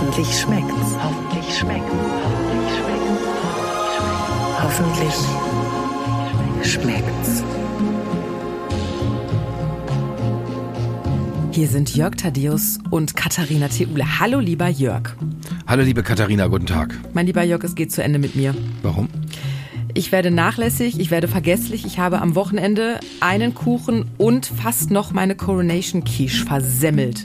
Hoffentlich schmeckt's. Hoffentlich schmeckt's. Hoffentlich schmeckt's. Hoffentlich schmeckt's. Hier sind Jörg Thaddeus und Katharina Theule. Hallo, lieber Jörg. Hallo, liebe Katharina, guten Tag. Mein lieber Jörg, es geht zu Ende mit mir. Warum? Ich werde nachlässig, ich werde vergesslich. Ich habe am Wochenende einen Kuchen und fast noch meine Coronation Quiche versemmelt.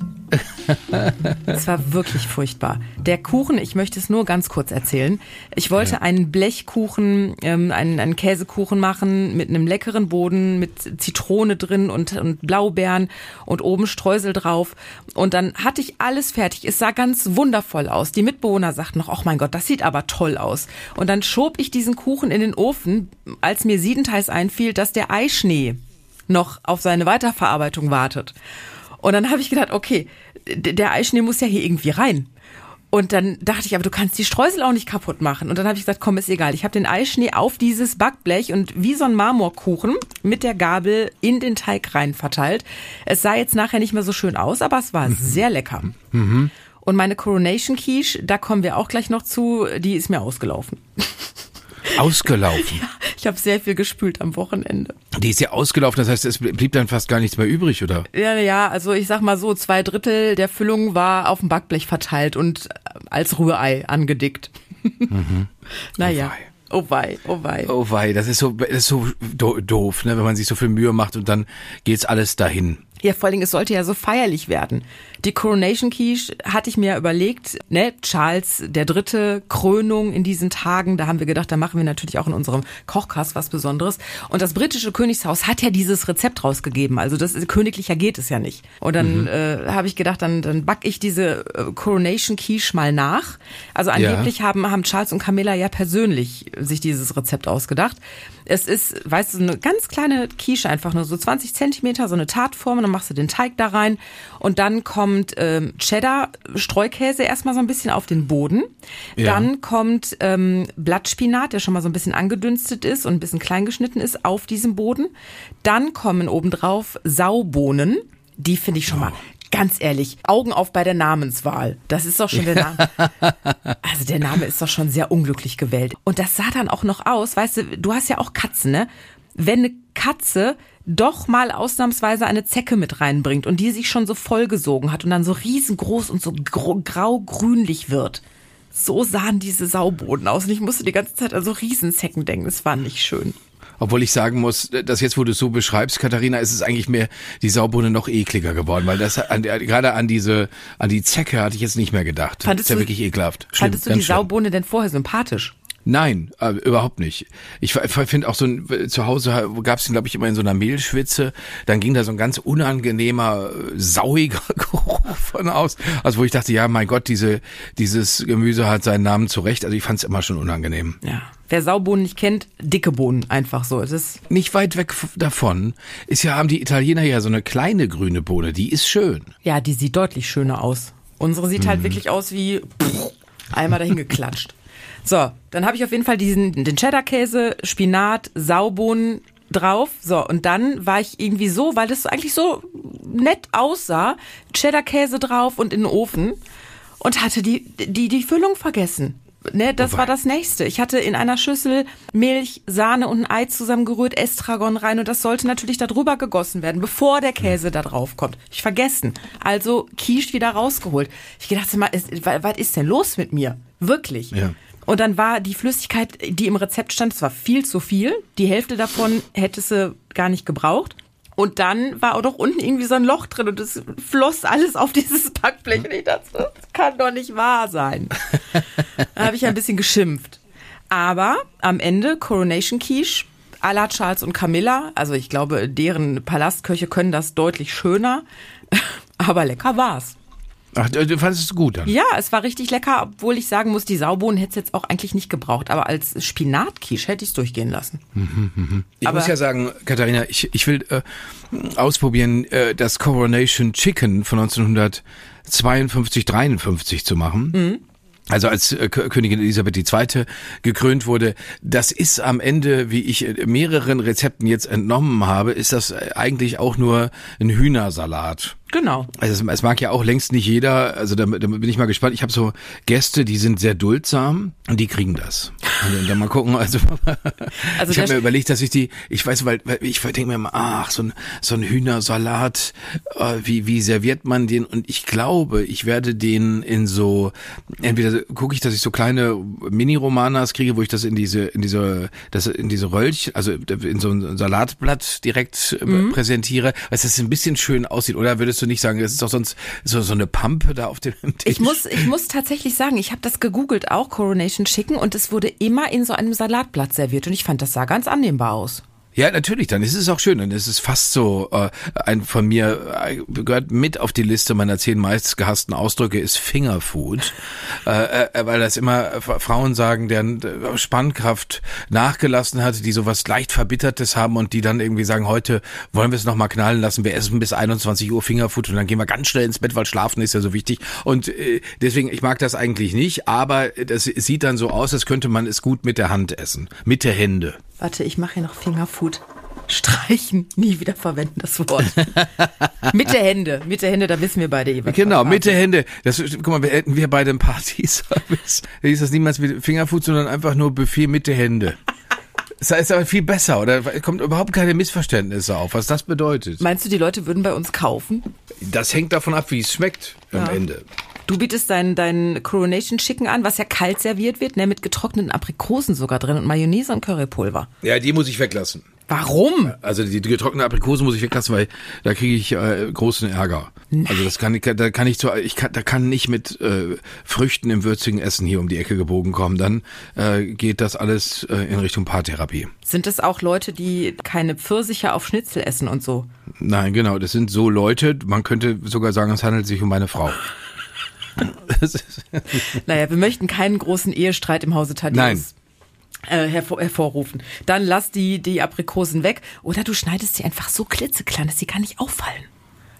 Es war wirklich furchtbar. Der Kuchen, ich möchte es nur ganz kurz erzählen. Ich wollte ja. einen Blechkuchen, ähm, einen, einen Käsekuchen machen mit einem leckeren Boden, mit Zitrone drin und, und Blaubeeren und oben Streusel drauf. Und dann hatte ich alles fertig. Es sah ganz wundervoll aus. Die Mitbewohner sagten noch, oh mein Gott, das sieht aber toll aus. Und dann schob ich diesen Kuchen in den Ofen, als mir siedenteils einfiel, dass der Eischnee noch auf seine Weiterverarbeitung wartet. Und dann habe ich gedacht, okay, der Eischnee muss ja hier irgendwie rein. Und dann dachte ich, aber du kannst die Streusel auch nicht kaputt machen. Und dann habe ich gesagt, komm, ist egal. Ich habe den Eischnee auf dieses Backblech und wie so ein Marmorkuchen mit der Gabel in den Teig rein verteilt. Es sah jetzt nachher nicht mehr so schön aus, aber es war mhm. sehr lecker. Mhm. Und meine Coronation Quiche, da kommen wir auch gleich noch zu, die ist mir ausgelaufen. Ausgelaufen. Ja, ich habe sehr viel gespült am Wochenende. Die ist ja ausgelaufen, das heißt, es blieb dann fast gar nichts mehr übrig, oder? Ja, ja, also ich sag mal so, zwei Drittel der Füllung war auf dem Backblech verteilt und als Rührei angedickt. Mhm. naja. Oh wei, oh wei. Oh wei, das ist so, das ist so doof, ne, wenn man sich so viel Mühe macht und dann geht's alles dahin. Ja, vor allen Dingen, es sollte ja so feierlich werden. Die Coronation Quiche hatte ich mir überlegt, ne, Charles der Dritte, Krönung in diesen Tagen, da haben wir gedacht, da machen wir natürlich auch in unserem Kochkast was Besonderes. Und das britische Königshaus hat ja dieses Rezept rausgegeben, also das ist, königlicher geht es ja nicht. Und dann mhm. äh, habe ich gedacht, dann, dann back ich diese äh, Coronation Quiche mal nach. Also angeblich ja. haben, haben Charles und Camilla ja persönlich sich dieses Rezept ausgedacht. Es ist, weißt du, eine ganz kleine Quiche, einfach nur so 20 Zentimeter, so eine Tartform, und dann machst du den Teig da rein und dann kommt ähm, Cheddar, Streukäse erstmal so ein bisschen auf den Boden. Ja. Dann kommt ähm, Blattspinat, der schon mal so ein bisschen angedünstet ist und ein bisschen klein geschnitten ist, auf diesem Boden. Dann kommen obendrauf Saubohnen. Die finde ich schon mal ganz ehrlich, Augen auf bei der Namenswahl. Das ist doch schon der Name. Also der Name ist doch schon sehr unglücklich gewählt. Und das sah dann auch noch aus, weißt du, du hast ja auch Katzen, ne? Wenn eine Katze doch mal ausnahmsweise eine Zecke mit reinbringt und die sich schon so vollgesogen hat und dann so riesengroß und so grau-grünlich wird. So sahen diese Sauboden aus und ich musste die ganze Zeit an so Riesenzecken denken. Das war nicht schön. Obwohl ich sagen muss, dass jetzt, wo du es so beschreibst, Katharina, ist es eigentlich mehr die Saubohne noch ekliger geworden, weil das an, gerade an diese, an die Zecke hatte ich jetzt nicht mehr gedacht. Fandest das ist ja du, wirklich ekelhaft. Schlimm, fandest du die Saubohne denn vorher sympathisch? Nein, äh, überhaupt nicht. Ich finde auch so ein, zu Hause gab es ihn, glaube ich, immer in so einer Mehlschwitze. Dann ging da so ein ganz unangenehmer, sauiger Geruch von aus. Also wo ich dachte, ja, mein Gott, diese, dieses Gemüse hat seinen Namen zurecht. Also ich fand es immer schon unangenehm. Ja. Wer Saubohnen nicht kennt, dicke Bohnen einfach so. Es ist nicht weit weg davon ist ja haben die Italiener ja so eine kleine grüne Bohne. Die ist schön. Ja, die sieht deutlich schöner aus. Unsere sieht halt mhm. wirklich aus wie pff, einmal dahin geklatscht. So, dann habe ich auf jeden Fall diesen den Cheddar-Käse, Spinat, Saubohnen drauf. So, und dann war ich irgendwie so, weil das eigentlich so nett aussah, Cheddar-Käse drauf und in den Ofen und hatte die, die, die Füllung vergessen. Ne, das war das nächste. Ich hatte in einer Schüssel Milch, Sahne und ein Ei zusammengerührt, Estragon rein und das sollte natürlich darüber gegossen werden, bevor der Käse da drauf kommt. Ich vergessen. Also Quiche wieder rausgeholt. Ich gedacht, mal, was ist denn los mit mir? Wirklich. Ja. Und dann war die Flüssigkeit, die im Rezept stand, es war viel zu viel. Die Hälfte davon hätte sie gar nicht gebraucht. Und dann war auch noch unten irgendwie so ein Loch drin und es floss alles auf dieses Backblech. Und ich dachte, das kann doch nicht wahr sein. da habe ich ein bisschen geschimpft. Aber am Ende Coronation Quiche à la Charles und Camilla. Also ich glaube, deren Palastköche können das deutlich schöner. Aber lecker war's. Ach, du fandest es gut dann? Ja, es war richtig lecker, obwohl ich sagen muss, die Saubohnen hätte es jetzt auch eigentlich nicht gebraucht. Aber als Spinatquiche hätte ich es durchgehen lassen. Mhm, mhm. Ich aber muss ja sagen, Katharina, ich, ich will äh, ausprobieren, äh, das Coronation Chicken von 1952, 53 zu machen. Mhm. also als äh, Königin Elisabeth II. gekrönt wurde, das ist am Ende, wie ich äh, mehreren Rezepten jetzt entnommen habe, ist das äh, eigentlich auch nur ein Hühnersalat. Genau. Also es, es mag ja auch längst nicht jeder, also da, da bin ich mal gespannt. Ich habe so Gäste, die sind sehr duldsam und die kriegen das. Und dann mal gucken, also, Also ich habe mir überlegt, dass ich die, ich weiß, weil, weil ich denke mir immer, ach, so ein, so ein Hühnersalat, äh, wie, wie serviert man den? Und ich glaube, ich werde den in so, entweder gucke ich, dass ich so kleine Mini-Romanas kriege, wo ich das in diese, in diese, das in diese Röllchen, also in so ein Salatblatt direkt äh, Mhm. präsentiere, weil es ein bisschen schön aussieht. Oder würdest du nicht sagen, das ist doch sonst so, so eine Pampe da auf dem Tisch? Ich muss, ich muss tatsächlich sagen, ich habe das gegoogelt auch, Coronation Chicken, und es wurde immer in so einem Salatblatt serviert und ich fand, das sah ganz annehmbar aus. Ja, natürlich, dann ist es auch schön. Dann ist es fast so, äh, ein von mir äh, gehört mit auf die Liste meiner zehn meistgehassten Ausdrücke ist Fingerfood. Äh, äh, weil das immer äh, Frauen sagen, deren äh, Spannkraft nachgelassen hat, die sowas leicht Verbittertes haben und die dann irgendwie sagen, heute wollen wir es nochmal knallen lassen, wir essen bis 21 Uhr Fingerfood und dann gehen wir ganz schnell ins Bett, weil Schlafen ist ja so wichtig. Und äh, deswegen, ich mag das eigentlich nicht, aber das sieht dann so aus, als könnte man es gut mit der Hand essen. Mit der Hände. Warte, ich mache hier noch Fingerfood. Streichen, nie wieder verwenden das Wort. mit der Hände, mit der Hände, da wissen wir beide jeweils. Genau, mit der Hände. Das, guck mal, wir hätten wir bei dem Partyservice. Da hieß das niemals mit Fingerfood, sondern einfach nur Buffet mit der Hände. Das ist aber viel besser, oder? Kommt überhaupt keine Missverständnisse auf, was das bedeutet. Meinst du, die Leute würden bei uns kaufen? Das hängt davon ab, wie es schmeckt am Ja. Ende. Du bietest dein, dein Coronation Chicken an, was ja kalt serviert wird, ne, mit getrockneten Aprikosen sogar drin und Mayonnaise und Currypulver. Ja, die muss ich weglassen. Warum? Also die getrocknete Aprikose muss ich weglassen, weil da kriege ich äh, großen Ärger. Also das kann ich, da kann ich zu, ich kann, da kann nicht mit äh, Früchten im würzigen Essen hier um die Ecke gebogen kommen. Dann äh, geht das alles äh, in Richtung Paartherapie. Sind es auch Leute, die keine Pfirsiche auf Schnitzel essen und so? Nein, genau, das sind so Leute, man könnte sogar sagen, es handelt sich um meine Frau. Das Naja, wir möchten keinen großen Ehestreit im Hause Thaddeus. Nein. Äh, hervor, hervorrufen. Dann lass die, die Aprikosen weg. Oder du schneidest sie einfach so klitzeklein, dass sie gar nicht auffallen.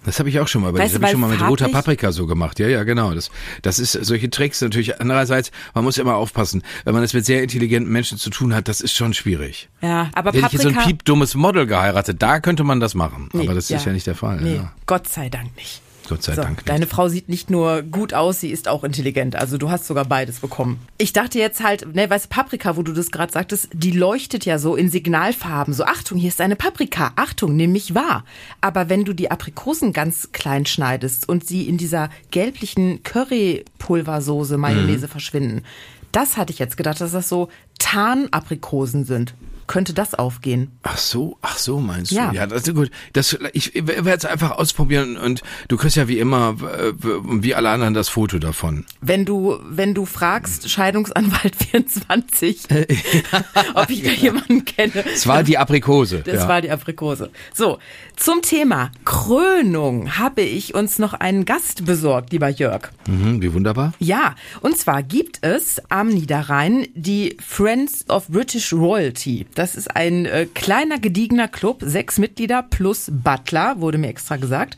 Das habe ich auch schon mal, Weißt das habe ich schon mal mit roter Paprika so gemacht. Ja, ja, genau. Das, das ist solche Tricks natürlich. Andererseits, man muss immer aufpassen, wenn man es mit sehr intelligenten Menschen zu tun hat, das ist schon schwierig. Ja, aber Hätte ich jetzt so Paprika... ein piepdummes Model geheiratet, da könnte man das machen. Nee, Aber das ist ja nicht der Fall. Nee, Ja. Gott sei Dank nicht. Gott sei So, Dank nicht. Deine Frau sieht nicht nur gut aus, sie ist auch intelligent. Also du hast sogar beides bekommen. Ich dachte jetzt halt, ne, weißt du, Paprika, wo du das gerade sagtest, die leuchtet ja so in Signalfarben. So, Achtung, hier ist eine Paprika. Achtung, nimm mich wahr. Aber wenn du die Aprikosen ganz klein schneidest und sie in dieser gelblichen Currypulversoße Mayonnaise verschwinden, das hatte ich jetzt gedacht, dass das so Tarnaprikosen sind. Könnte das aufgehen? Ach so, ach so meinst Ja. du? Ja, das ist gut. Das, ich werde es einfach ausprobieren und du kriegst ja wie immer, äh, wie alle anderen, das Foto davon. Wenn du, wenn du fragst, Scheidungsanwalt 24, ob ich da jemanden kenne. Es war die Aprikose. Das ja. war die Aprikose. So, zum Thema Krönung habe ich uns noch einen Gast besorgt, lieber Jörg. mhm, wie wunderbar. Ja, und zwar gibt es am Niederrhein die Friends of British Royalty. Das ist ein äh, kleiner, gediegener Club, sechs Mitglieder plus Butler, wurde mir extra gesagt.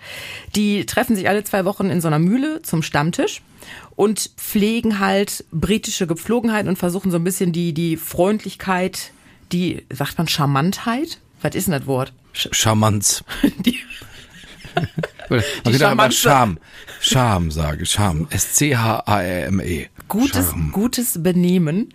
Die treffen sich alle zwei Wochen in so einer Mühle zum Stammtisch und pflegen halt britische Gepflogenheit und versuchen so ein bisschen die, die Freundlichkeit, die, sagt man Charmantheit? Was ist denn das Wort? Sch Charmanz. die, Man könnte Charmanze. Scham. Scham sage. Scham. S-C-H-A-R-M-E. gutes, Charme. gutes Benehmen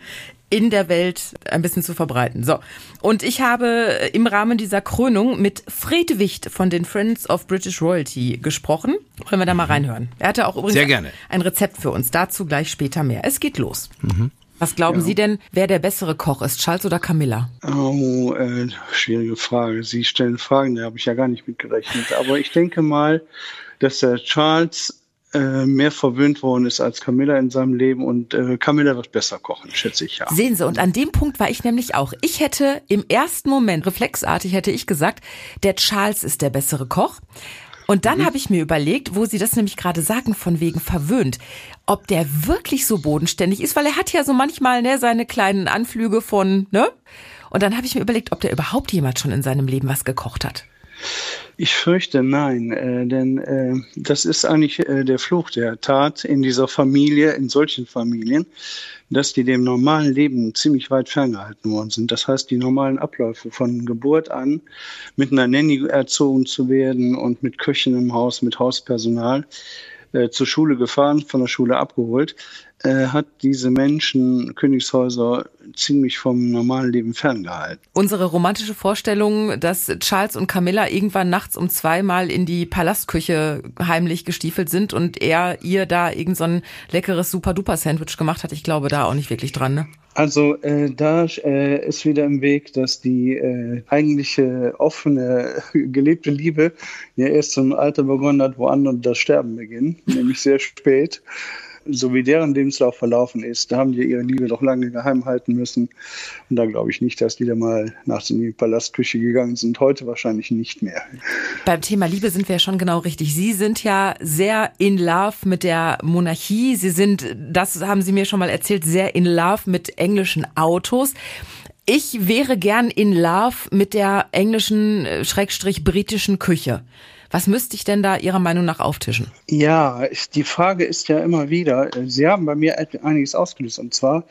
in der Welt ein bisschen zu verbreiten. So. Und ich habe im Rahmen dieser Krönung mit Fred Wicht von den Friends of British Royalty gesprochen. Wollen wir da mal reinhören? Er hatte auch übrigens Sehr gerne. ein Rezept für uns. Dazu gleich später mehr. Es geht los. Was glauben Sie denn, wer der bessere Koch ist, Charles oder Camilla? Oh, äh, schwierige Frage. Sie stellen Fragen, da habe ich ja gar nicht mit gerechnet. Aber ich denke mal, dass der Charles äh, mehr verwöhnt worden ist als Camilla in seinem Leben und äh, Camilla wird besser kochen, schätze ich ja. Sehen Sie, und an dem Punkt war ich nämlich auch. Ich hätte im ersten Moment, reflexartig hätte ich gesagt, der Charles ist der bessere Koch. Und dann habe ich mir überlegt, wo Sie das nämlich gerade sagen, von wegen verwöhnt, ob der wirklich so bodenständig ist, weil er hat ja so manchmal ne, seine kleinen Anflüge von, ne? Und dann habe ich mir überlegt, ob der überhaupt jemand schon in seinem Leben was gekocht hat. Ich fürchte nein, äh, denn äh, das ist eigentlich äh, der Fluch der Tat in dieser Familie, in solchen Familien, dass die dem normalen Leben ziemlich weit ferngehalten worden sind. Das heißt, die normalen Abläufe von Geburt an, mit einer Nanny erzogen zu werden und mit Köchen im Haus, mit Hauspersonal, äh, zur Schule gefahren, von der Schule abgeholt, äh, hat diese Menschen, Königshäuser, ziemlich vom normalen Leben ferngehalten. Unsere romantische Vorstellung, dass Charles und Camilla irgendwann nachts um zweimal in die Palastküche heimlich gestiefelt sind und er ihr da irgend so ein leckeres Super-Duper-Sandwich gemacht hat, ich glaube da auch nicht wirklich dran, ne? Also äh, da äh, ist wieder im Weg, dass die äh, eigentliche offene, gelebte Liebe ja erst zum Alter begonnen hat, wo andere das Sterben beginnen, nämlich sehr spät so wie deren Lebenslauf verlaufen ist, da haben die ihre Liebe doch lange geheim halten müssen. Und da glaube ich nicht, dass die da mal nachts in die Palastküche gegangen sind. Heute wahrscheinlich nicht mehr. Beim Thema Liebe sind wir ja schon genau richtig. Sie sind ja sehr in love mit der Monarchie. Sie sind, das haben Sie mir schon mal erzählt, sehr in love mit englischen Autos. Ich wäre gern in love mit der englischen, äh, schrägstrich britischen Küche. Was müsste ich denn da Ihrer Meinung nach auftischen? Ja, die Frage ist ja immer wieder, Sie haben bei mir einiges ausgelöst. Und zwar,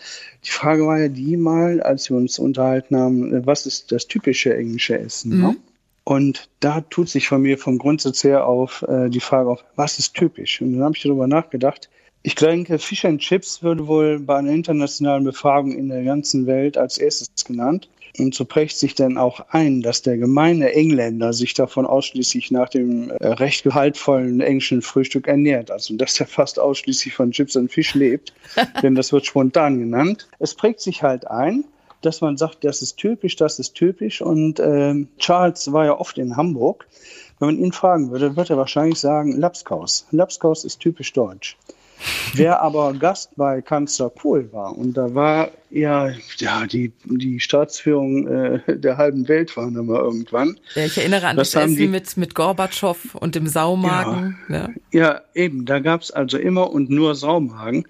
die Frage war ja die mal, als wir uns unterhalten haben, was ist das typische englische Essen? Mhm. Ne? Und da tut sich von mir vom Grundsatz her auf äh, die Frage auf, was ist typisch? Und dann habe ich darüber nachgedacht. Ich denke, Fish and Chips würde wohl bei einer internationalen Befragung in der ganzen Welt als erstes genannt. Und so prägt sich dann auch ein, dass der gemeine Engländer sich davon ausschließlich nach dem äh, recht gehaltvollen englischen Frühstück ernährt. Also dass er fast ausschließlich von Chips und Fisch lebt, denn das wird spontan genannt. Es prägt sich halt ein, dass man sagt, das ist typisch, das ist typisch. Und äh, Charles war ja oft in Hamburg. Wenn man ihn fragen würde, würde er wahrscheinlich sagen, Lapskaus. Lapskaus ist typisch deutsch. Wer aber Gast bei Kanzler Kohl war, und da war ja, ja die, die Staatsführung äh, der halben Welt waren da mal irgendwann. Ja, ich erinnere an das, das Essen die, mit, mit Gorbatschow und dem Saumagen. Ja, ja. ja eben, da gab es also immer und nur Saumagen,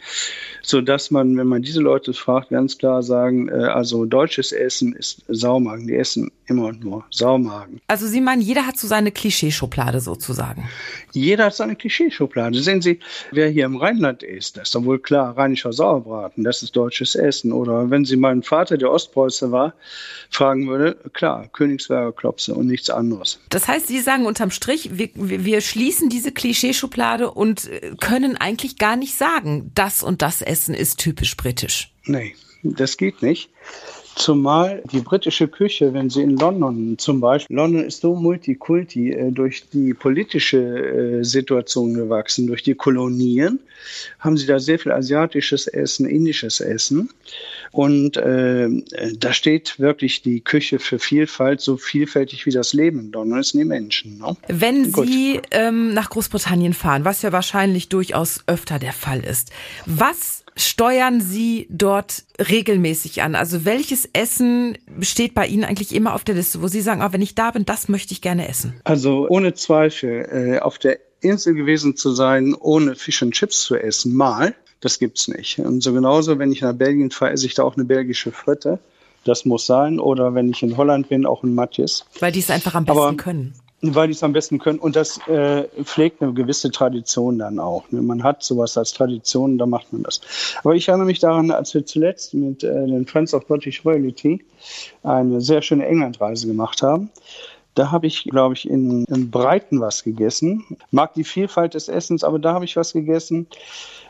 sodass man, wenn man diese Leute fragt, ganz klar sagen, äh, also deutsches Essen ist Saumagen, die essen immer und nur Saumagen. Also Sie meinen, jeder hat so seine Klischeeschublade sozusagen? Jeder hat seine Klischeeschublade. Sehen Sie, wer hier im Rheinland ist, das ist doch wohl klar, rheinischer Sauerbraten, das ist deutsches Essen. Oder wenn Sie meinen Vater, der Ostpreuße war, fragen würde, klar, Königsberger Klopse und nichts anderes. Das heißt, Sie sagen unterm Strich, wir, wir schließen diese Klischeeschublade und äh, können eigentlich gar nicht sagen, das und das Essen ist typisch britisch. Nee, das geht nicht. Zumal die britische Küche, wenn sie in London zum Beispiel, London ist so multikulti äh, durch die politische äh, Situation gewachsen, durch die Kolonien, haben sie da sehr viel asiatisches Essen, indisches Essen. Und äh, da steht wirklich die Küche für Vielfalt, so vielfältig wie das Leben in London ist, die Menschen. Ne? Wenn Gut. Sie ähm, nach Großbritannien fahren, was ja wahrscheinlich durchaus öfter der Fall ist, was steuern Sie dort regelmäßig an? Also welches Essen steht bei Ihnen eigentlich immer auf der Liste, wo Sie sagen, ah, wenn ich da bin, das möchte ich gerne essen? Also ohne Zweifel, äh, auf der Insel gewesen zu sein, ohne Fish and Chips zu essen, mal, das gibt's nicht. Und so genauso, wenn ich nach Belgien fahre, esse ich da auch eine belgische Fritte. Das muss sein. Oder wenn ich in Holland bin, auch ein Matjes. Weil die es einfach am besten Aber können weil die es am besten können. Und das äh, pflegt eine gewisse Tradition dann auch. Ne? Man hat sowas als Tradition, da macht man das. Aber ich erinnere mich daran, als wir zuletzt mit äh, den Friends of British Royalty eine sehr schöne Englandreise gemacht haben. Da habe ich, glaube ich, in, in Breiten was gegessen. Mag die Vielfalt des Essens, aber da habe ich was gegessen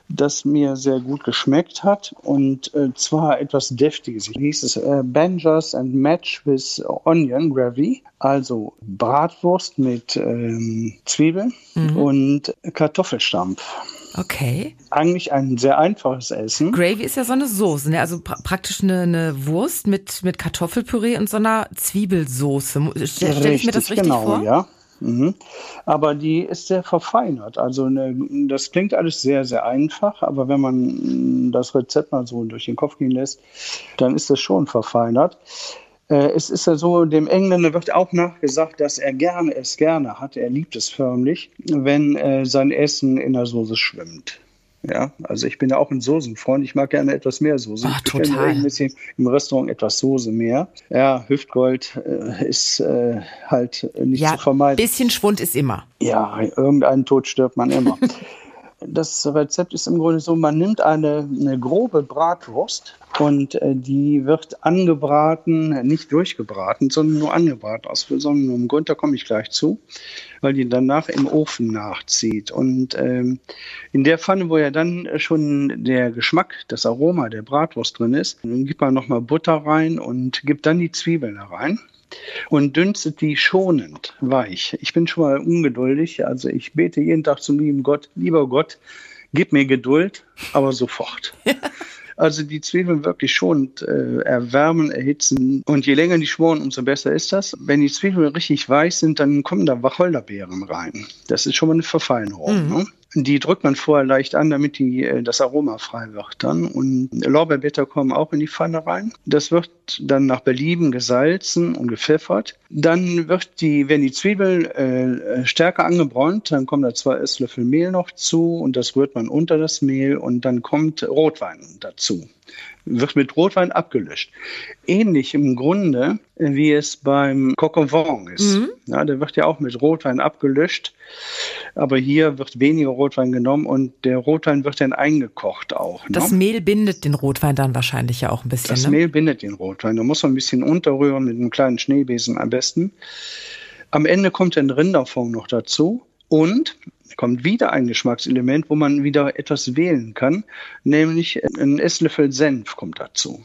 das mir sehr gut geschmeckt hat und äh, zwar etwas deftiges. Hier hieß es äh, Bangers and Match with Onion Gravy, also Bratwurst mit ähm, Zwiebeln mhm. und Kartoffelstampf. Okay. Eigentlich ein sehr einfaches Essen. Gravy ist ja so eine Soße, ne? also pra praktisch eine, eine Wurst mit, mit Kartoffelpüree und so einer Zwiebelsoße. Stelle stell ich mir das richtig genau, vor? Ja, Mhm. Aber die ist sehr verfeinert. Also eine, das klingt alles sehr, sehr einfach, aber wenn man das Rezept mal so durch den Kopf gehen lässt, dann ist es schon verfeinert. Äh, es ist ja so, dem Engländer wird auch nachgesagt, dass er gerne es gerne hat. Er liebt es förmlich, wenn äh, sein Essen in der Soße schwimmt. Ja, also ich bin ja auch ein Soßenfreund. Ich mag gerne etwas mehr Soße. Ach, ich total. regelmäßig im Restaurant etwas Soße mehr. Ja, Hüftgold äh, ist äh, halt nicht Ja, zu vermeiden. bisschen Schwund ist immer. Ja, irgendeinen Tod stirbt man immer. Das Rezept ist im Grunde so, man nimmt eine, eine grobe Bratwurst und äh, die wird angebraten, nicht durchgebraten, sondern nur angebraten. Aus besonderem Grund, da komme ich gleich zu, weil die danach im Ofen nachzieht. Und ähm, in der Pfanne, wo ja dann schon der Geschmack, das Aroma der Bratwurst drin ist, dann gibt man nochmal Butter rein und gibt dann die Zwiebeln da rein und dünstet die schonend weich. Ich bin schon mal ungeduldig, also ich bete jeden Tag zum lieben Gott, lieber Gott, gib mir Geduld, aber sofort. Also die Zwiebeln wirklich schonend äh, erwärmen, erhitzen. Und je länger die schmoren, umso besser ist das. Wenn die Zwiebeln richtig weich sind, dann kommen da Wacholderbeeren rein. Das ist schon mal eine Verfeinerung. Ne? Die drückt man vorher leicht an, damit die, äh, das Aroma frei wird dann. Und Lorbeerblätter kommen auch in die Pfanne rein. Das wird dann nach Belieben gesalzen und gepfeffert. Dann wird die, wenn die Zwiebeln äh, stärker angebräunt, dann kommen da zwei Esslöffel Mehl noch zu und das rührt man unter das Mehl und dann kommt Rotwein dazu wird mit Rotwein abgelöscht. Ähnlich im Grunde, wie es beim Coq au ist. Ja, der wird ja auch mit Rotwein abgelöscht, aber hier wird weniger Rotwein genommen und der Rotwein wird dann eingekocht auch. Das ne? Mehl bindet den Rotwein dann wahrscheinlich ja auch ein bisschen. Das ne? Mehl bindet den Rotwein. Da muss man ein bisschen unterrühren mit einem kleinen Schneebesen am besten. Am Ende kommt ein Rinderfond noch dazu und kommt wieder ein Geschmackselement, wo man wieder etwas wählen kann, nämlich ein Esslöffel Senf kommt dazu.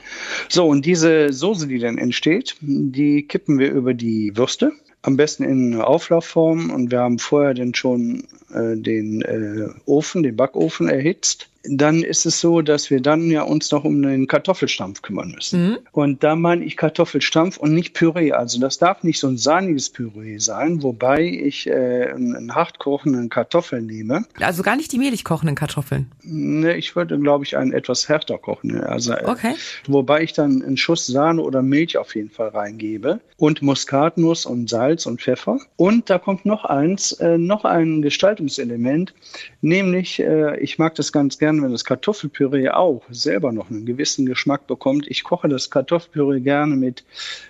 So, und diese Soße, die dann entsteht, die kippen wir über die Würste. Am besten in Auflaufform und wir haben vorher dann schon äh, den äh, Ofen, den Backofen erhitzt. Dann ist es so, dass wir dann ja uns noch um den Kartoffelstampf kümmern müssen. Und da meine ich Kartoffelstampf und nicht Püree. Also das darf nicht so ein sahniges Püree sein, wobei ich äh, einen hart kochenden Kartoffel nehme. Also gar nicht die mehlig kochenden Kartoffeln. Ne, ich würde, glaube ich, einen etwas härter kochen. Also, äh, Okay. Wobei ich dann einen Schuss Sahne oder Milch auf jeden Fall reingebe und Muskatnuss und Salz und Pfeffer. Und da kommt noch eins, äh, noch ein Gestaltungselement, nämlich äh, ich mag das ganz gern, wenn das Kartoffelpüree auch selber noch einen gewissen Geschmack bekommt. Ich koche das Kartoffelpüree gerne mit,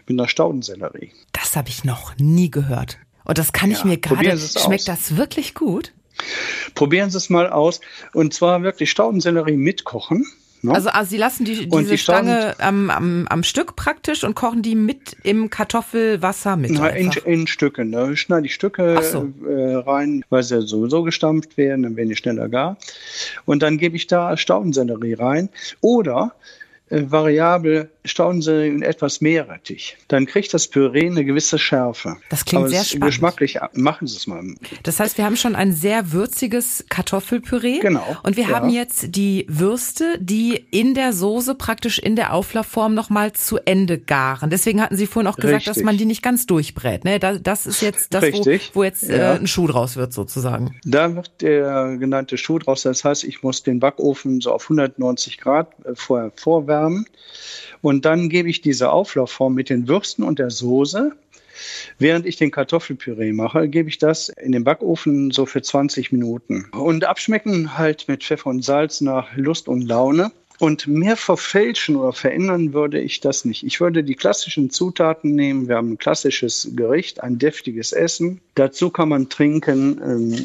mit einer Staudensellerie. Das habe ich noch nie gehört. Und das kann ich Ja, mir gerade. Schmeckt aus. das wirklich gut? Probieren Sie es mal aus. Und zwar wirklich Staudensellerie mitkochen. Ne? Also, also Sie lassen die, diese die Stange am, am, am Stück praktisch und kochen die mit im Kartoffelwasser mit. Na, in, in Stücken. Da schneide ich Stücke so. äh, rein, weil sie sowieso gestampft werden, dann werden die schneller gar. Und dann gebe ich da Staudensellerie rein. Oder variabel Staudensellerie und etwas Meerrettich. Dann kriegt das Püree eine gewisse Schärfe. Das klingt Aber sehr spannend. Geschmacklich, machen Sie es mal. Das heißt, wir haben schon ein sehr würziges Kartoffelpüree. Genau, Und wir ja. haben jetzt die Würste, die in der Soße praktisch in der Auflaufform nochmal zu Ende garen. Deswegen hatten Sie vorhin auch gesagt, dass Richtig. man die nicht ganz durchbrät. Ne? Das, ist jetzt das, wo, Richtig, wo jetzt ja. äh, ein Schuh draus wird sozusagen. Da wird der genannte Schuh draus. Das heißt, ich muss den Backofen so auf 190 Grad äh, vorher vorwärmen. Und dann gebe ich diese Auflaufform mit den Würsten und der Soße. Während ich den Kartoffelpüree mache, gebe ich das in den Backofen so für 20 Minuten. Und abschmecken halt mit Pfeffer und Salz nach Lust und Laune. Und mehr verfälschen oder verändern würde ich das nicht. Ich würde die klassischen Zutaten nehmen. Wir haben ein klassisches Gericht, ein deftiges Essen. Dazu kann man trinken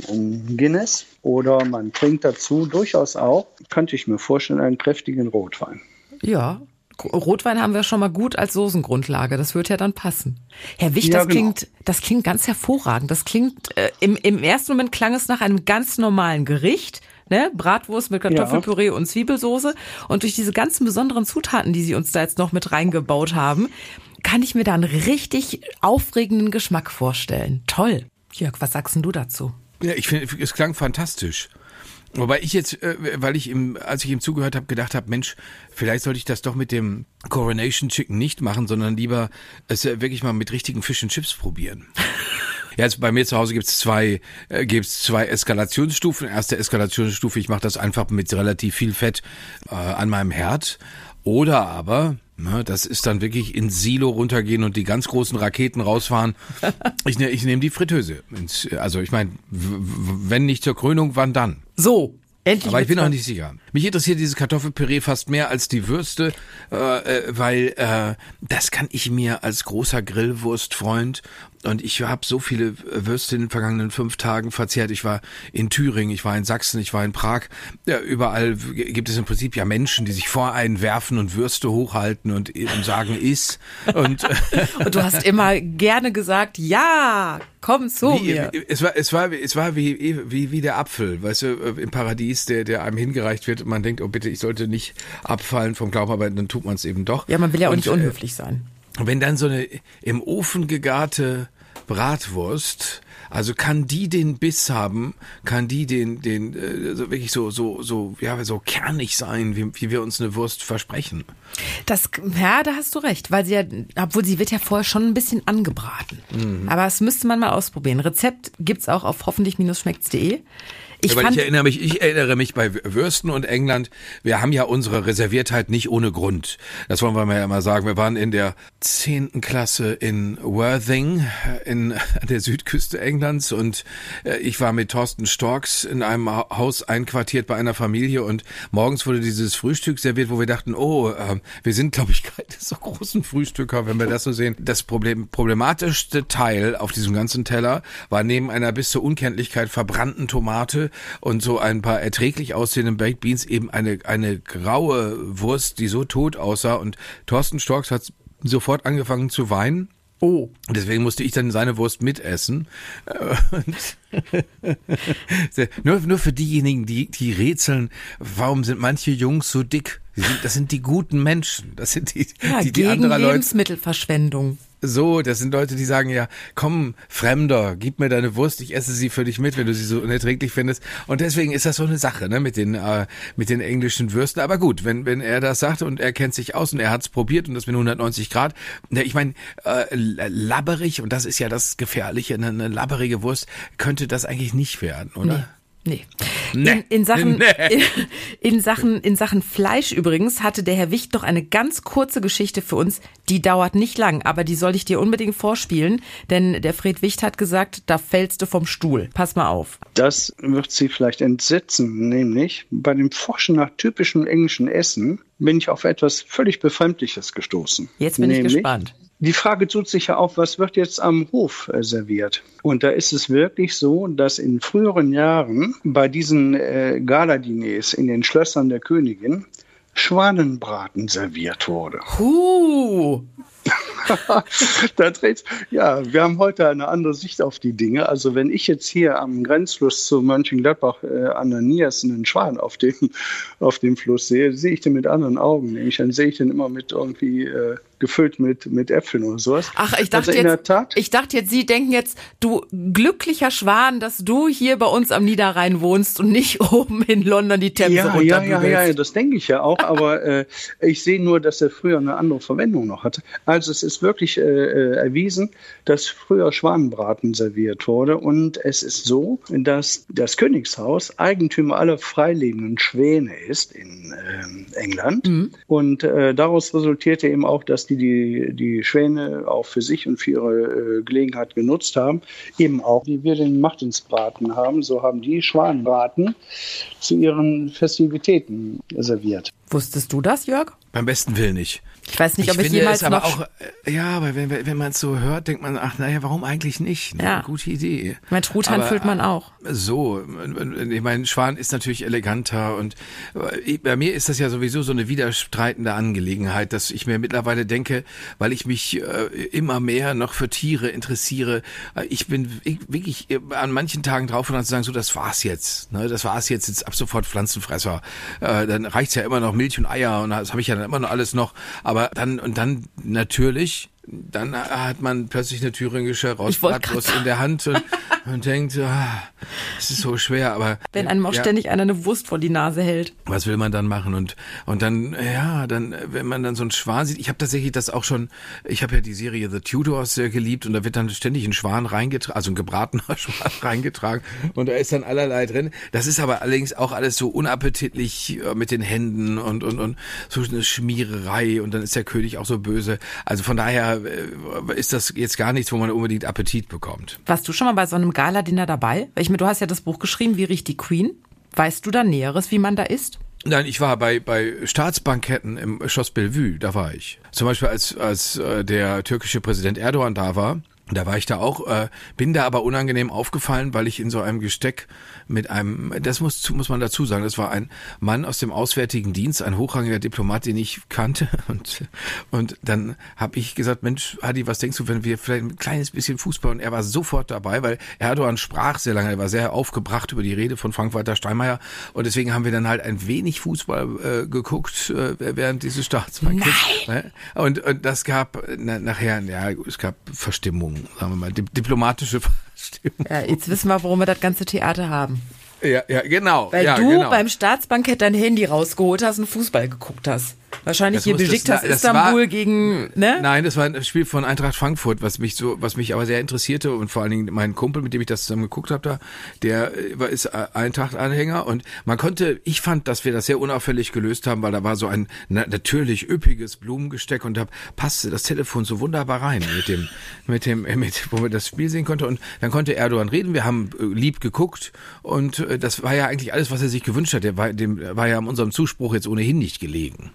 ähm, Guinness oder man trinkt dazu durchaus auch, könnte ich mir vorstellen, einen kräftigen Rotwein. Ja. Rotwein haben wir schon mal gut als Soßengrundlage. Das wird ja dann passen. Herr Wicht, Ja, das genau. klingt, das klingt ganz hervorragend. Das klingt, äh, im, im ersten Moment klang es nach einem ganz normalen Gericht. Ne? Bratwurst mit Kartoffelpüree und Zwiebelsoße. Und durch diese ganzen besonderen Zutaten, die Sie uns da jetzt noch mit reingebaut haben, kann ich mir da einen richtig aufregenden Geschmack vorstellen. Toll. Jörg, was sagst denn du dazu? Ja, ich finde, es klang fantastisch. Wobei ich jetzt, äh, weil ich ihm, als ich ihm zugehört habe, gedacht habe, Mensch, vielleicht sollte ich das doch mit dem Coronation Chicken nicht machen, sondern lieber es äh, wirklich mal mit richtigen Fish and Chips probieren. Ja, jetzt bei mir zu Hause gibt's zwei, äh, gibt's zwei Eskalationsstufen. Erste Eskalationsstufe, ich mache das einfach mit relativ viel Fett äh, an meinem Herd. Oder aber, das ist dann wirklich ins Silo runtergehen und die ganz großen Raketen rausfahren. Ich, ne, ich nehme die Fritteuse. Also ich meine, wenn nicht zur Krönung, wann dann? So. Endlich Aber ich bin auch nicht sicher. Mich interessiert dieses Kartoffelpüree fast mehr als die Würste, äh, äh, weil äh, das kann ich mir als großer Grillwurstfreund und ich habe so viele Würste in den vergangenen fünf Tagen verzehrt. Ich war in Thüringen, ich war in Sachsen, ich war in Prag. Ja, überall gibt es im Prinzip ja Menschen, die sich vor einen werfen und Würste hochhalten und sagen, iss. Und, Und du hast immer gerne gesagt, ja, komm zu wie, mir. es war, es war, es war wie, wie, wie der Apfel, weißt du, im Paradies, der, der einem hingereicht wird und man denkt, oh bitte, ich sollte nicht abfallen vom Glauben, aber dann tut man es eben doch. Ja, man will ja auch Und, nicht äh, unhöflich sein. Wenn dann so eine im Ofen gegarte Bratwurst, also kann die den Biss haben, kann die den, den äh, so wirklich so so so ja so kernig sein, wie, wie wir uns eine Wurst versprechen. Das, ja, da hast du recht, weil sie ja, obwohl sie wird ja vorher schon ein bisschen angebraten. Mhm. Aber das müsste man mal ausprobieren. Rezept gibt's auch auf hoffentlich-schmeckt's.de. Ich Weil ich erinnere mich, ich erinnere mich bei Würsten und England, wir haben ja unsere Reserviertheit nicht ohne Grund. Das wollen wir mal ja mal sagen. Wir waren in der zehnten Klasse in Worthing, in an der Südküste Englands und äh, ich war mit Thorsten Storks in einem Ha- Haus einquartiert bei einer Familie und morgens wurde dieses Frühstück serviert, wo wir dachten, oh, äh, wir sind, glaube ich, keine so großen Frühstücker, wenn wir das so sehen. Das Problem, problematischste Teil auf diesem ganzen Teller war neben einer bis zur Unkenntlichkeit verbrannten Tomate und so ein paar erträglich aussehenden Baked Beans eben eine, eine graue Wurst, die so tot aussah und Thorsten Storks hat sofort angefangen zu weinen. oh, Und deswegen musste ich dann seine Wurst mitessen. Äh, nur, nur für diejenigen, die, die rätseln, warum sind manche Jungs so dick? Das sind die guten Menschen. Das sind die, ja, die, die gegen. Lebensmittelverschwendung. So, das sind Leute, die sagen ja, komm, Fremder, gib mir deine Wurst, ich esse sie für dich mit, wenn du sie so unerträglich findest. Und deswegen ist das so eine Sache, ne, mit den, äh, mit den englischen Würsten. Aber gut, wenn, wenn er das sagt und er kennt sich aus und er hat's probiert und das mit 190 Grad, ne, ich meine, äh, labberig, und das ist ja das Gefährliche, eine, eine labberige Wurst, könnte das eigentlich nicht werden, oder? Nee. Nee. In, in, Sachen, Nee. in, in, Sachen, in Sachen Fleisch übrigens hatte der Herr Wicht noch eine ganz kurze Geschichte für uns. Die dauert nicht lang, aber die soll ich dir unbedingt vorspielen, denn der Fred Wicht hat gesagt, da fällst du vom Stuhl. Pass mal auf. Das wird Sie vielleicht entsetzen, nämlich bei dem Forschen nach typischem englischen Essen bin ich auf etwas völlig Befremdliches gestoßen. Jetzt bin nämlich, ich gespannt. Die Frage tut sich ja auf, was wird jetzt am Hof äh, serviert? Und da ist es wirklich so, dass in früheren Jahren bei diesen äh, Galadiners in den Schlössern der Königin Schwanenbraten serviert wurde. Huh. da dreht's. Ja, wir haben heute eine andere Sicht auf die Dinge. Also wenn ich jetzt hier am Grenzfluss zu Mönchengladbach äh, an der Niers einen Schwan auf dem, auf dem Fluss sehe, sehe ich den mit anderen Augen. Nämlich dann sehe ich den immer mit irgendwie äh, gefüllt mit, mit Äpfeln oder sowas. Ach, ich dachte also in der jetzt, Tat, ich dachte jetzt, Sie denken jetzt, du glücklicher Schwan, dass du hier bei uns am Niederrhein wohnst und nicht oben in London die Themse ja, ja, ja, ja, das denke ich ja auch, aber äh, ich sehe nur, dass er früher eine andere Verwendung noch hatte. Also es ist wirklich äh, äh, erwiesen, dass früher Schwanenbraten serviert wurde. Und es ist so, dass das Königshaus Eigentümer aller freilebenden Schwäne ist in ähm, England. Und äh, daraus resultierte eben auch, dass die, die die Schwäne auch für sich und für ihre äh, Gelegenheit genutzt haben, eben auch, wie wir den Martinsbraten haben, so haben die Schwanenbraten zu ihren Festivitäten serviert. Wusstest du das, Jörg? Beim besten Willen nicht. Ich weiß nicht, ich ob ich finde jemals es aber noch. auch, äh, ja, aber wenn, wenn man es so hört, denkt man, ach naja, warum eigentlich nicht? Ne? Ja. Gute Idee. mein Truthahn füllt man auch. So, ich meine, Schwan ist natürlich eleganter und äh, bei mir ist das ja sowieso so eine widerstreitende Angelegenheit, dass ich mir mittlerweile denke, weil ich mich äh, immer mehr noch für Tiere interessiere, äh, ich bin ich, wirklich äh, an manchen Tagen drauf und dann zu sagen, so, das war's jetzt, ne, das war's jetzt, jetzt ab sofort Pflanzenfresser, äh, dann reicht's ja immer noch Milch und Eier und das habe ich ja dann immer noch alles noch, aber dann und dann natürlich dann hat man plötzlich eine thüringische Rostbratwurst in der Hand und, und denkt, ah, es ist so schwer, aber Wenn einem auch ja, ständig einer eine Wurst vor die Nase hält. was will man dann machen? Und und dann ja dann wenn man dann so einen Schwan sieht ich habe tatsächlich das auch schon ich habe ja die Serie The Tudors sehr geliebt und da wird dann ständig ein Schwan reingetragen also ein gebratener Schwan reingetragen und da ist dann allerlei drin. Das ist aber allerdings auch alles so unappetitlich äh, mit den Händen und und und so eine Schmiererei und dann ist der König auch so böse. Also von daher äh, ist das jetzt gar nichts wo man unbedingt Appetit bekommt. Warst du schon mal bei so einem Gala-Dinner dabei? Ich meine, du hast ja das Buch geschrieben, wie riecht die Queen? Weißt du da Näheres, wie man da ist? Nein, ich war bei, bei Staatsbanketten im Schloss Bellevue, da war ich. Zum Beispiel als, als äh, der türkische Präsident Erdogan da war, da war ich da auch, äh, bin da aber unangenehm aufgefallen, weil ich in so einem Gesteck mit einem, das muss, muss man dazu sagen, das war ein Mann aus dem Auswärtigen Dienst, ein hochrangiger Diplomat, den ich kannte. Und, und dann habe ich gesagt, Mensch, Hadi, was denkst du, wenn wir vielleicht ein kleines bisschen Fußball? Und er war sofort dabei, weil Erdogan sprach sehr lange, er war sehr aufgebracht über die Rede von Frank-Walter Steinmeier. Und deswegen haben wir dann halt ein wenig Fußball äh, geguckt äh, während dieses Staatsbanketts. Ne? Und, und das gab na, nachher, ja, es gab Verstimmung, sagen wir mal, dip diplomatische Verstimmung. Ja, jetzt wissen wir, warum wir das ganze Theater haben. Ja, ja, genau. Weil ja, du genau. beim Staatsbankett dein Handy rausgeholt hast und Fußball geguckt hast. Wahrscheinlich Das hier das Istanbul war- gegen, ne? Nein, das war ein Spiel von Eintracht Frankfurt, was mich so, was mich aber sehr interessierte und vor allen Dingen mein Kumpel, mit dem ich das zusammen geguckt habe, da, der äh, war- ist äh, Eintracht-Anhänger und man konnte, ich fand, dass wir das sehr unauffällig gelöst haben, weil da war so ein na, natürlich üppiges Blumengesteck und da passte das Telefon so wunderbar rein mit dem, mit dem, äh, mit, wo wir das Spiel sehen konnte und dann konnte Erdogan reden, wir haben lieb geguckt und das war ja eigentlich alles, was er sich gewünscht hat, der war, dem war ja an unserem Zuspruch jetzt ohnehin nicht gelegen.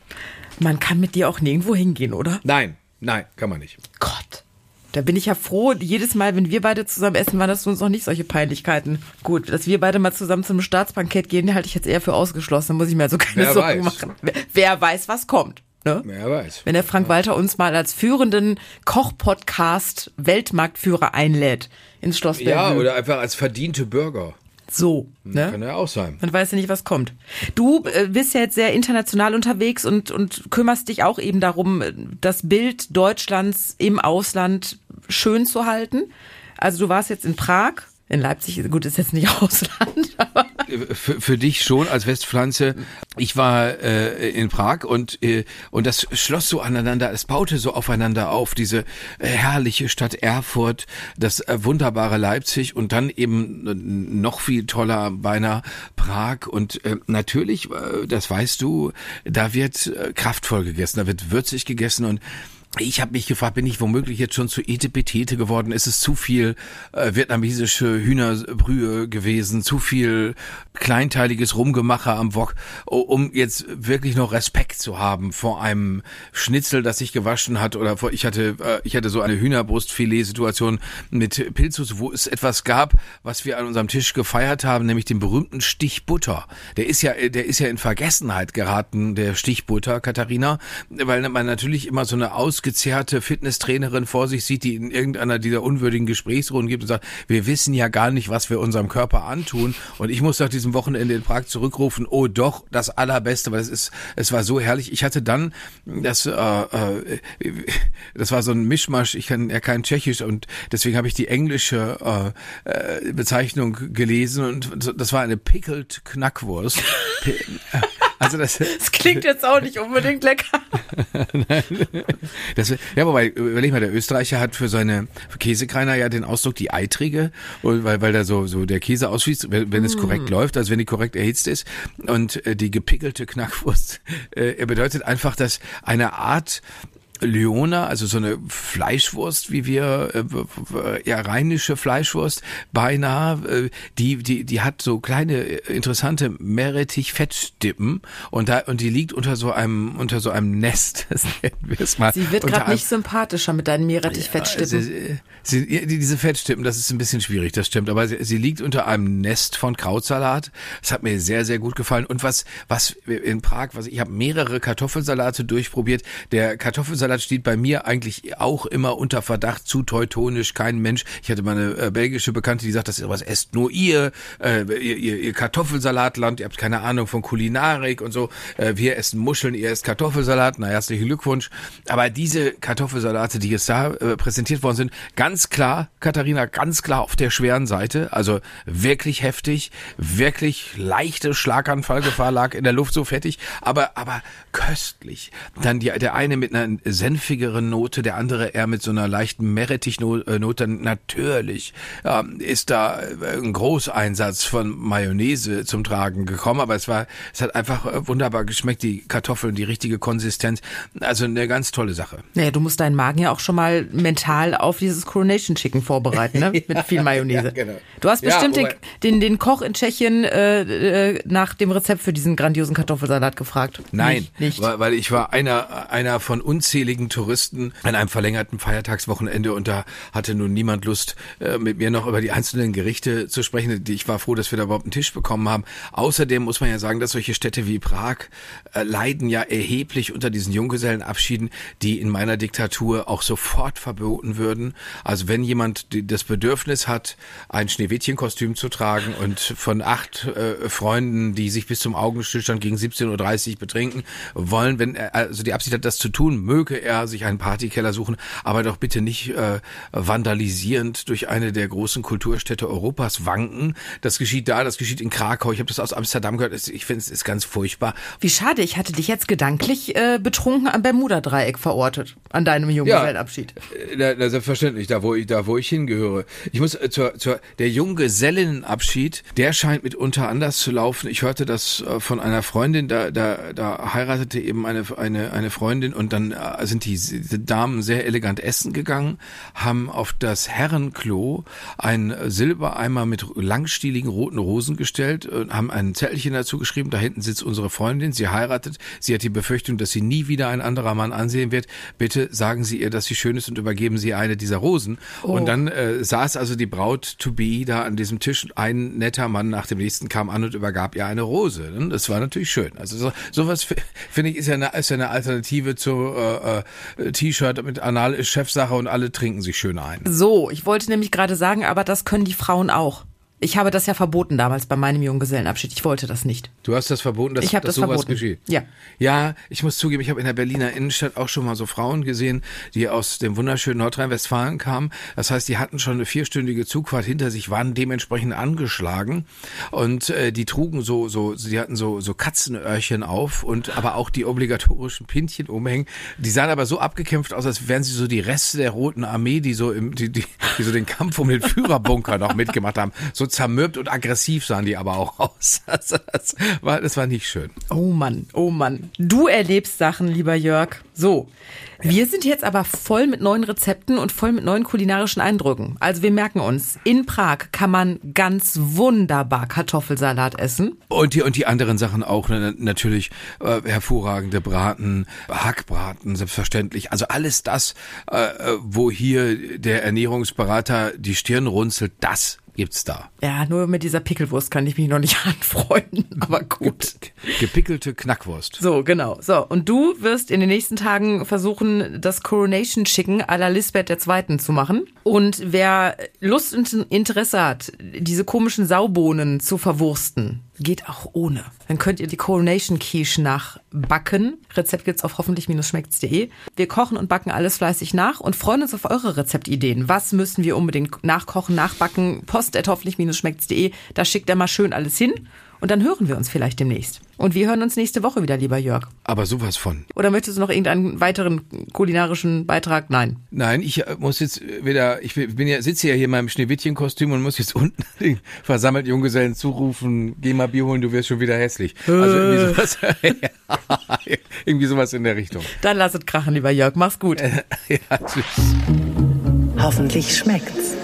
Man kann mit dir auch nirgendwo hingehen, oder? Nein, nein, kann man nicht. Gott. Da bin ich ja froh, jedes Mal, wenn wir beide zusammen essen, waren das uns noch nicht solche Peinlichkeiten. Gut, dass wir beide mal zusammen zum Staatsbankett gehen, halte ich jetzt eher für ausgeschlossen. Da muss ich mir also keine Wer Sorgen weiß. machen. Wer, weiß, was kommt. Ne? Wer weiß. Wenn der Frank Walter uns mal als führenden Koch-Podcast Weltmarktführer einlädt ins Schloss Ja, Bellevue. oder einfach als verdiente Bürger. So. Kann Ne? ja auch sein. Man weiß ja nicht, was kommt. Du äh, bist ja jetzt sehr international unterwegs und, und kümmerst dich auch eben darum, äh, das Bild Deutschlands im Ausland schön zu halten. Also du warst jetzt in Prag, in Leipzig, gut, ist jetzt nicht Ausland, aber Für, für dich schon als Westpflanze. Ich war äh, in Prag und äh, und das schloss so aneinander, es baute so aufeinander auf, diese äh, herrliche Stadt Erfurt, das äh, wunderbare Leipzig und dann eben äh, noch viel toller beinahe Prag und äh, natürlich, das weißt du, da wird kraftvoll gegessen, da wird würzig gegessen und ich habe mich gefragt, bin ich womöglich jetzt schon zu Etepetete geworden? Ist es zu viel äh, vietnamesische Hühnerbrühe gewesen? Zu viel kleinteiliges Rumgemache am Wok, um jetzt wirklich noch Respekt zu haben vor einem Schnitzel, das sich gewaschen hat oder vor, ich hatte, äh, ich hatte so eine Hühnerbrustfilet-Situation mit Pilzus, wo es etwas gab, was wir an unserem Tisch gefeiert haben, nämlich den berühmten Stich Butter. Der ist ja, der ist ja in Vergessenheit geraten, der Stich Butter, Katharina, weil man natürlich immer so eine ausgezehrte Fitnesstrainerin vor sich sieht, die in irgendeiner dieser unwürdigen Gesprächsrunden gibt und sagt, wir wissen ja gar nicht, was wir unserem Körper antun. Und ich muss nach diesem Wochenende in Prag zurückrufen, oh doch, das Allerbeste, weil es ist, es war so herrlich. Ich hatte dann das, äh, äh, das war so ein Mischmasch, ich kann ja kein Tschechisch und deswegen habe ich die englische äh, äh, Bezeichnung gelesen und das war eine pickled Knackwurst. Also das, es klingt jetzt auch nicht unbedingt lecker. das, ja, wobei, überleg mal, der Österreicher hat für seine für Käsekreiner ja den Ausdruck die eitrige, weil, weil da so, so der Käse ausschließt, wenn, wenn es korrekt läuft, also wenn die korrekt erhitzt ist. Und äh, die gepickelte Knackwurst äh, er bedeutet einfach, dass eine Art Leona, also so eine Fleischwurst, wie wir, äh, w- ja, rheinische Fleischwurst, beinahe, äh, die, die, die hat so kleine, äh, interessante Meerrettich-Fettstippen und da, und die liegt unter so einem, unter so einem Nest, das nennen wir es mal. Sie wird gerade nicht sympathischer mit deinen Meerrettich-Fettstippen. Ja, die- diese Fettstippen, das ist ein bisschen schwierig, das stimmt. Aber sie, sie liegt unter einem Nest von Krautsalat. Das hat mir sehr, sehr gut gefallen. Und was, was in Prag, was ich habe mehrere Kartoffelsalate durchprobiert. Der Kartoffelsalat steht bei mir eigentlich auch immer unter Verdacht, zu teutonisch, kein Mensch. Ich hatte meine äh, belgische Bekannte, die sagt, das ist was esst nur ihr, äh, ihr, ihr, ihr Kartoffelsalatland, ihr habt keine Ahnung von Kulinarik und so. Äh, wir essen Muscheln, ihr esst Kartoffelsalat. Na, herzlichen Glückwunsch. Aber diese Kartoffelsalate, die jetzt da äh, präsentiert worden sind, ganz klar, Katharina, ganz klar auf der schweren Seite. Also wirklich heftig, wirklich leichte Schlaganfallgefahr lag in der Luft so fettig, aber aber köstlich. Dann die, der eine mit einer senfigere Note, der andere eher mit so einer leichten Meerrettich-Note. Natürlich ähm, ist da ein Großeinsatz von Mayonnaise zum Tragen gekommen, aber es war, es hat einfach äh, wunderbar geschmeckt, die Kartoffeln, die richtige Konsistenz. Also eine ganz tolle Sache. Naja, du musst deinen Magen ja auch schon mal mental auf dieses Coronation Chicken vorbereiten, ne? Mit viel Mayonnaise. Ja, genau. Du hast Ja, bestimmt den, wobei- den, den Koch in Tschechien äh, äh, nach dem Rezept für diesen grandiosen Kartoffelsalat gefragt. Nein, Nicht. nicht. Weil, weil ich war einer, einer von unzähligen Touristen an einem verlängerten Feiertagswochenende und da hatte nun niemand Lust, äh, mit mir noch über die einzelnen Gerichte zu sprechen. Ich war froh, dass wir da überhaupt einen Tisch bekommen haben. Außerdem muss man ja sagen, dass solche Städte wie Prag äh, leiden ja erheblich unter diesen Junggesellenabschieden, die in meiner Diktatur auch sofort verboten würden. Also wenn jemand das Bedürfnis hat, ein Schneewittchenkostüm zu tragen und von acht äh, Freunden, die sich bis zum Augenstillstand gegen 17.30 Uhr betrinken wollen, wenn er also die Absicht hat, das zu tun, möge er sich einen Partykeller suchen, aber doch bitte nicht äh, vandalisierend durch eine der großen Kulturstädte Europas wanken. Das geschieht da, das geschieht in Krakau. Ich habe das aus Amsterdam gehört. Ich finde es ist ganz furchtbar. Wie schade, ich hatte dich jetzt gedanklich äh, betrunken am Bermuda-Dreieck verortet, an deinem Junggesellenabschied. Äh, Na, na, selbstverständlich, da wo ich, da wo ich hingehöre. Ich muss äh, zur, zur der Junggesellinnenabschied, der scheint mitunter anders zu laufen. Ich hörte das äh, von einer Freundin, da, da, da heiratete eben eine, eine, eine Freundin und dann äh, sind die, Damen sehr elegant essen gegangen, haben auf das Herrenklo ein Silbereimer mit langstieligen roten Rosen gestellt, und haben ein Zettelchen dazu geschrieben, da hinten sitzt unsere Freundin, sie heiratet, sie hat die Befürchtung, dass sie nie wieder ein anderer Mann ansehen wird. Bitte sagen Sie ihr, dass sie schön ist und übergeben Sie eine dieser Rosen. Und dann äh, saß also die Braut to be da an diesem Tisch. Ein netter Mann nach dem nächsten kam an und übergab ihr eine Rose. Das war natürlich schön. Also so, sowas fi- finde ich ist ja eine, ist ja eine Alternative zu äh, äh, T-Shirt mit Anal ist Chefsache und alle trinken sich schön ein. So, ich wollte nämlich gerade sagen, aber das können die Frauen auch. Ich habe das ja verboten damals bei meinem Junggesellenabschied. Ich wollte das nicht. Du hast das verboten, dass, Ich dass das sowas verboten. geschieht. Ja. Ja, ich muss zugeben, ich habe in der Berliner Innenstadt auch schon mal so Frauen gesehen, die aus dem wunderschönen Nordrhein-Westfalen kamen. Das heißt, die hatten schon eine vierstündige Zugfahrt hinter sich, waren dementsprechend angeschlagen und äh, die trugen so so, die hatten so so Katzenöhrchen auf und aber auch die obligatorischen Pintchen umhängen. Die sahen aber so abgekämpft aus, als wären sie so die Reste der Roten Armee, die so im die, die, die so den Kampf um den Führerbunker noch mitgemacht haben. So zermürbt und aggressiv sahen die aber auch aus. Also das war das war nicht schön. Oh Mann, oh Mann. Du erlebst Sachen, lieber Jörg. So. Wir sind jetzt aber voll mit neuen Rezepten und voll mit neuen kulinarischen Eindrücken. Also wir merken uns, in Prag kann man ganz wunderbar Kartoffelsalat essen. Und die, und die anderen Sachen auch, ne, natürlich äh, hervorragende Braten, Hackbraten, selbstverständlich. Also alles das, äh, äh, wo hier der Ernährungsberater die Stirn runzelt, das gibt's da. Ja, nur mit dieser Pickelwurst kann ich mich noch nicht anfreunden, aber gut. Gepickelte Knackwurst. So, genau. So, und du wirst in den nächsten Tagen versuchen, das Coronation Chicken à la Lisbeth II. zu machen. Und wer Lust und Interesse hat, diese komischen Saubohnen zu verwursten, geht auch ohne. Dann könnt ihr die Coronation Quiche nachbacken. Rezept gibt's auf hoffentlich-schmeckt's.de. Wir kochen und backen alles fleißig nach und freuen uns auf eure Rezeptideen. Was müssen wir unbedingt nachkochen, nachbacken? Post at hoffentlich-schmeckt's.de. Da schickt er mal schön alles hin. Und dann hören wir uns vielleicht demnächst. Und wir hören uns nächste Woche wieder, lieber Jörg. Aber sowas von. Oder möchtest du noch irgendeinen weiteren kulinarischen Beitrag? Nein. Nein, ich äh, muss jetzt wieder, ich bin ja, sitze ja hier in meinem Schneewittchenkostüm und muss jetzt unten den versammelten Junggesellen zurufen, geh mal Bier holen, du wirst schon wieder hässlich. Also irgendwie sowas, irgendwie sowas in der Richtung. Dann lass es krachen, lieber Jörg. Mach's gut. Ja, tschüss. Hoffentlich schmeckt's.